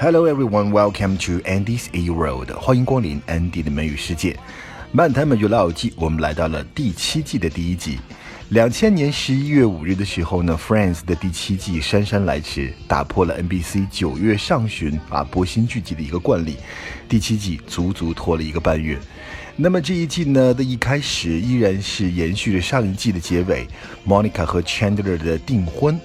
Hello everyone, welcome to Andy's A World。欢迎光临 Andy 的美语世界。漫谈美剧老友记，我们来到了第七季的第一集。两千年十一月五日的时候呢，《Friends》的第七季姗姗来迟，打破了 NBC 九月上旬啊播新剧集的一个惯例。第七季足足拖了一个半月。那么这一季呢的一开始依然是延续着上一季的结尾，Monica 和 Chandler 的订婚。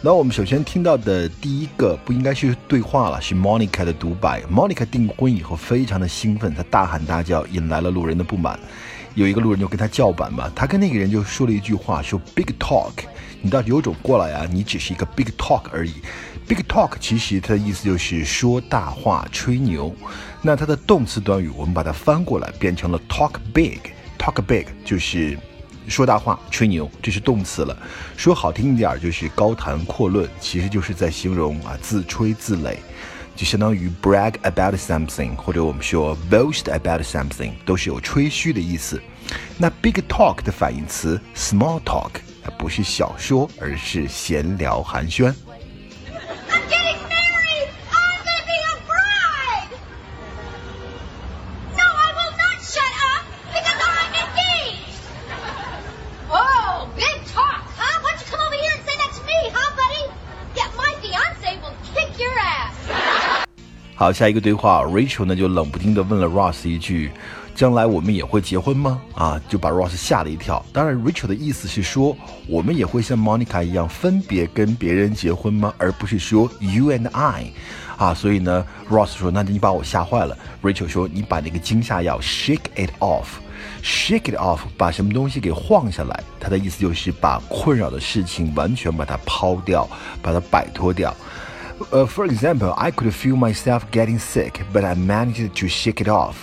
那我们首先听到的第一个不应该是对话了，是 Monica 的独白。Monica 订婚以后非常的兴奋，她大喊大叫，引来了路人的不满。有一个路人就跟他叫板嘛，他跟那个人就说了一句话，说 Big talk，你倒是有种过来啊，你只是一个 big talk 而已。Big talk 其实它的意思就是说大话、吹牛。那它的动词短语我们把它翻过来变成了 talk big，talk big 就是说大话、吹牛，这是动词了。说好听一点就是高谈阔论，其实就是在形容啊自吹自擂。就相当于 brag about something，或者我们说 boast about something，都是有吹嘘的意思。那 big talk 的反义词 small talk，它不是小说，而是闲聊寒暄。好，下一个对话，Rachel 呢就冷不丁的问了 Ross 一句：“将来我们也会结婚吗？”啊，就把 Ross 吓了一跳。当然，Rachel 的意思是说，我们也会像 Monica 一样分别跟别人结婚吗？而不是说 You and I。啊，所以呢，Ross 说：“那你把我吓坏了。”Rachel 说：“你把那个惊吓药 shake it off，shake it off，把什么东西给晃下来。”他的意思就是把困扰的事情完全把它抛掉，把它摆脱掉。呃，For example, I could feel myself getting sick, but I managed to shake it off.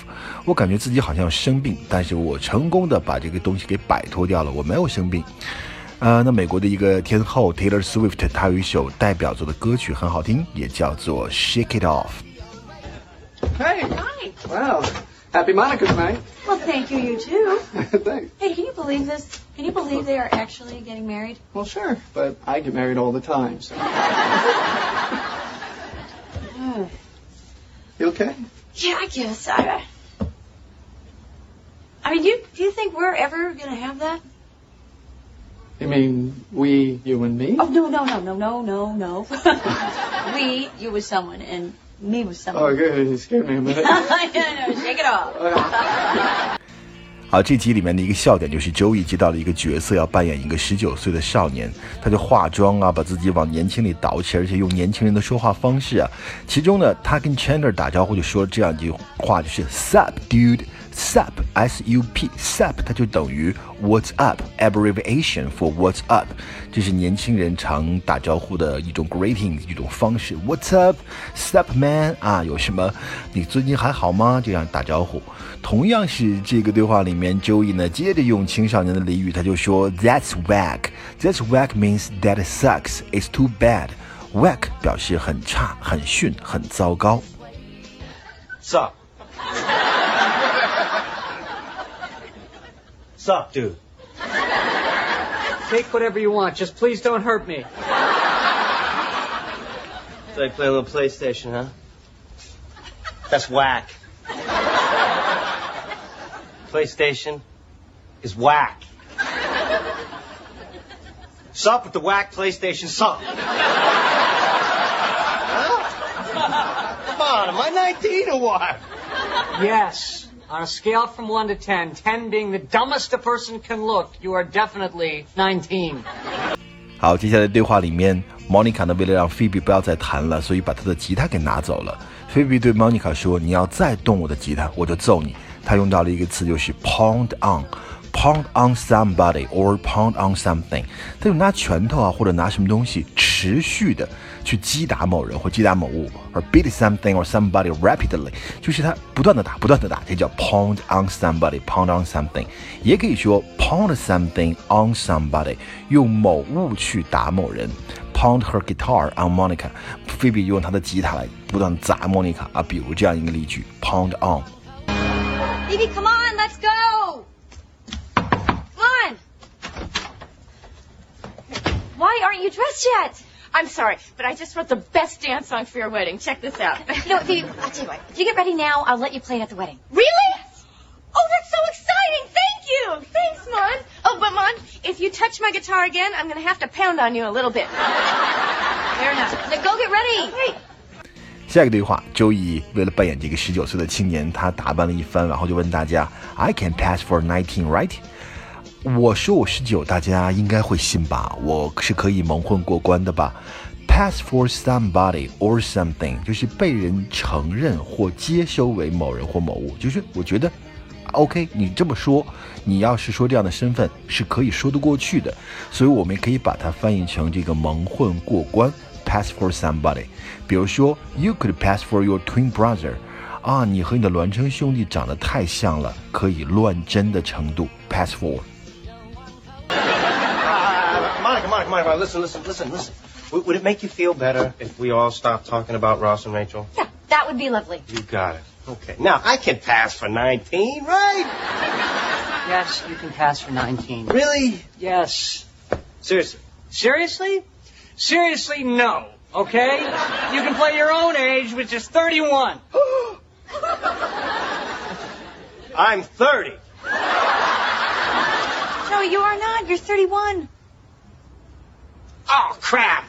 我感觉自己好像生病，但是我成功的把这个东西给摆脱掉了，我没有生病。呃，那美国的一个天后 Taylor Swift，她有一首代表作的歌曲很好听，也叫做 Shake It Off。Hey. Hi. Wow. Happy Monica night. Well, thank you. You too. Thanks. Hey, can you believe this? Can you believe they are actually getting married? Well, sure, but I get married all the time. So. okay? Yeah, I guess. I. I mean, you do you think we're ever gonna have that? You mean we, you and me? Oh no, no, no, no, no, no, no. we, you with someone, and me with someone. Oh, good. You scared me a minute. yeah, no, shake it off. Uh-huh. 啊，这集里面的一个笑点就是周易接到了一个角色，要扮演一个十九岁的少年，他就化妆啊，把自己往年轻里倒起，而且用年轻人的说话方式啊。其中呢，他跟 Chandler 打招呼就说了这样一句话，就是 subdude。Sup, S-U-P, sup，它就等于 What's up abbreviation for What's up，这是年轻人常打招呼的一种 greeting 一种方式。What's up, sup man 啊，有什么？你最近还好吗？这样打招呼。同样是这个对话里面，Joey 呢接着用青少年的俚语，他就说 That's wack. That's wack means that sucks. It's too bad. Wack 表示很差、很逊、很糟糕。Sup? Sup, dude? Take whatever you want, just please don't hurt me. So I play a little PlayStation, huh? That's whack. PlayStation is whack. Sup with the whack PlayStation sup. Huh? Come on, am I 19 or what? Yes. On a scale from 1 to 10, 10 being the dumbest a person can look, you are definitely 19. 好，接下来对话里面，Monica 呢为了让菲比不要再弹了，所以把她的吉他给拿走了。菲比对 Monica 说：“你要再动我的吉他，我就揍你。”他用到了一个词，就是 pound on。pound on somebody or pound on something，他就拿拳头啊或者拿什么东西持续的 去击打某人或击打某物，而 beat something or somebody rapidly，就是他不断的打，不断的打，这叫 pound on somebody，pound on something，也可以说 pound something on somebody，用某物去打某人。Pound her guitar on Monica，菲比用她的吉他来不断砸莫妮卡啊，比如这样一个例句：pound on。Baby, come on, let's go. Come on. Why aren't you dressed yet? I'm sorry, but I just wrote the best dance song for your wedding. Check this out. No, Phoebe, I'll tell you what. If you get ready now, I'll let you play it at the wedding. Really? Oh, that's so exciting! Thank you! Thanks, Mon. Oh, but Mon, if you touch my guitar again, I'm gonna have to pound on you a little bit. Fair enough. Then go get ready. Hey, 下一个对话，周易为了扮演这个十九岁的青年，他打扮了一番，然后就问大家：“I can pass for nineteen, right？” 我说我十九，大家应该会信吧？我是可以蒙混过关的吧？Pass for somebody or something，就是被人承认或接收为某人或某物，就是我觉得 OK，你这么说，你要是说这样的身份是可以说得过去的，所以我们也可以把它翻译成这个蒙混过关，pass for somebody。比如说，You could pass for your twin brother，啊，你和你的孪生兄弟长得太像了，可以乱真的程度，pass for。Monica, Monica, Monica, listen, listen, listen, listen. Would, would it make you feel better if we all stopped talking about Ross and Rachel? Yeah, that would be lovely. You got it. Okay. Now, I can pass for 19, right? Yes, you can pass for 19. Really? Yes. Seriously. Seriously? Seriously, no. Okay? You can play your own age, which is 31. I'm 30. No, you are not. You're 31. Oh, crap.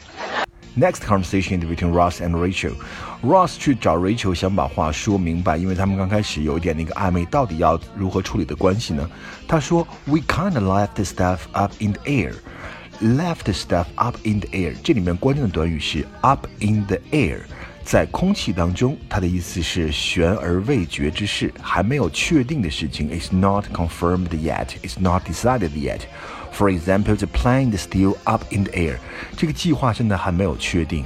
Next conversation is between Ross and Rachel. Ross 去找 Rachel 想把话说明白，因为他们刚开始有一点那个暧昧，到底要如何处理的关系呢？他说：“We kind of left the stuff up in the air. Left stuff up in the air。”这里面关键的短语是 up in the air，在空气当中。它的意思是悬而未决之事，还没有确定的事情。It's not confirmed yet. It's not decided yet. For example, the plane is still up in the air. 这个计划现在还没有确定。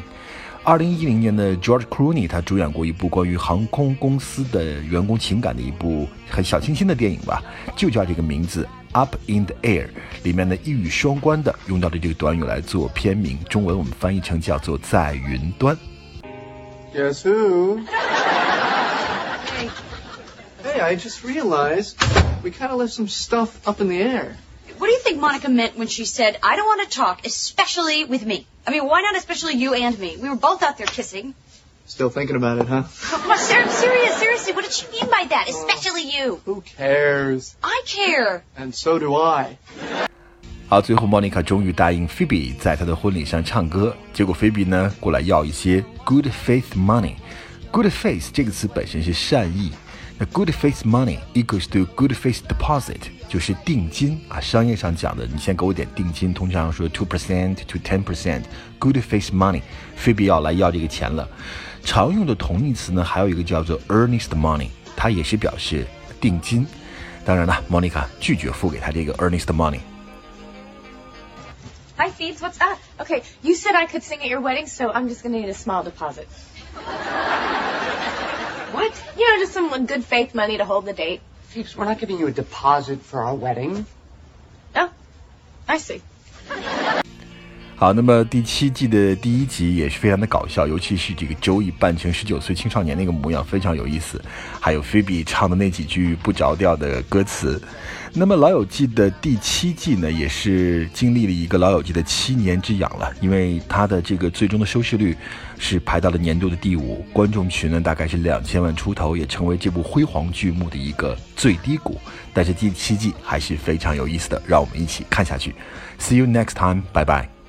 二零一零年的 George Clooney 他主演过一部关于航空公司的员工情感的一部很小清新的电影吧，就叫这个名字 Up in the Air。里面呢一语双关的用到的这个短语来做片名，中文我们翻译成叫做在云端。Guess who? Hey, I just realized we kind of left some stuff up in the air. What do you think Monica meant when she said, I don't want to talk, especially with me? I mean, why not especially you and me? We were both out there kissing. Still thinking about it, huh? Come on, ser- serious, seriously, what did she mean by that? Especially you. Who cares? I care. And so do I. 好，最后 Monica 终于答应 Phoebe 在她的婚礼上唱歌，结果 Phoebe 呢过来要一些 good faith money。good faith 这个词本身是善意， 那 good faith money equals to good faith deposit，就是定金啊。商业上讲的，你先给我点定金，通常说 two percent to ten percent good faith money，非必要来要这个钱了。常用的同义词呢，还有一个叫做 earnest money，它也是表示定金。当然了，Monica 拒绝付给他这个 earnest money。Hi, Pheebs, what's up? Okay, you said I could sing at your wedding, so I'm just gonna need a small deposit. What? You know, just some good faith money to hold the date. Phoebes, we're not giving you a deposit for our wedding. Oh, I see. 好，那么第七季的第一集也是非常的搞笑，尤其是这个周易扮成十九岁青少年那个模样非常有意思，还有菲比唱的那几句不着调的歌词。那么《老友记》的第七季呢，也是经历了一个《老友记》的七年之痒了，因为它的这个最终的收视率是排到了年度的第五，观众群呢大概是两千万出头，也成为这部辉煌剧目的一个最低谷。但是第七季还是非常有意思的，让我们一起看下去。See you next time，拜拜。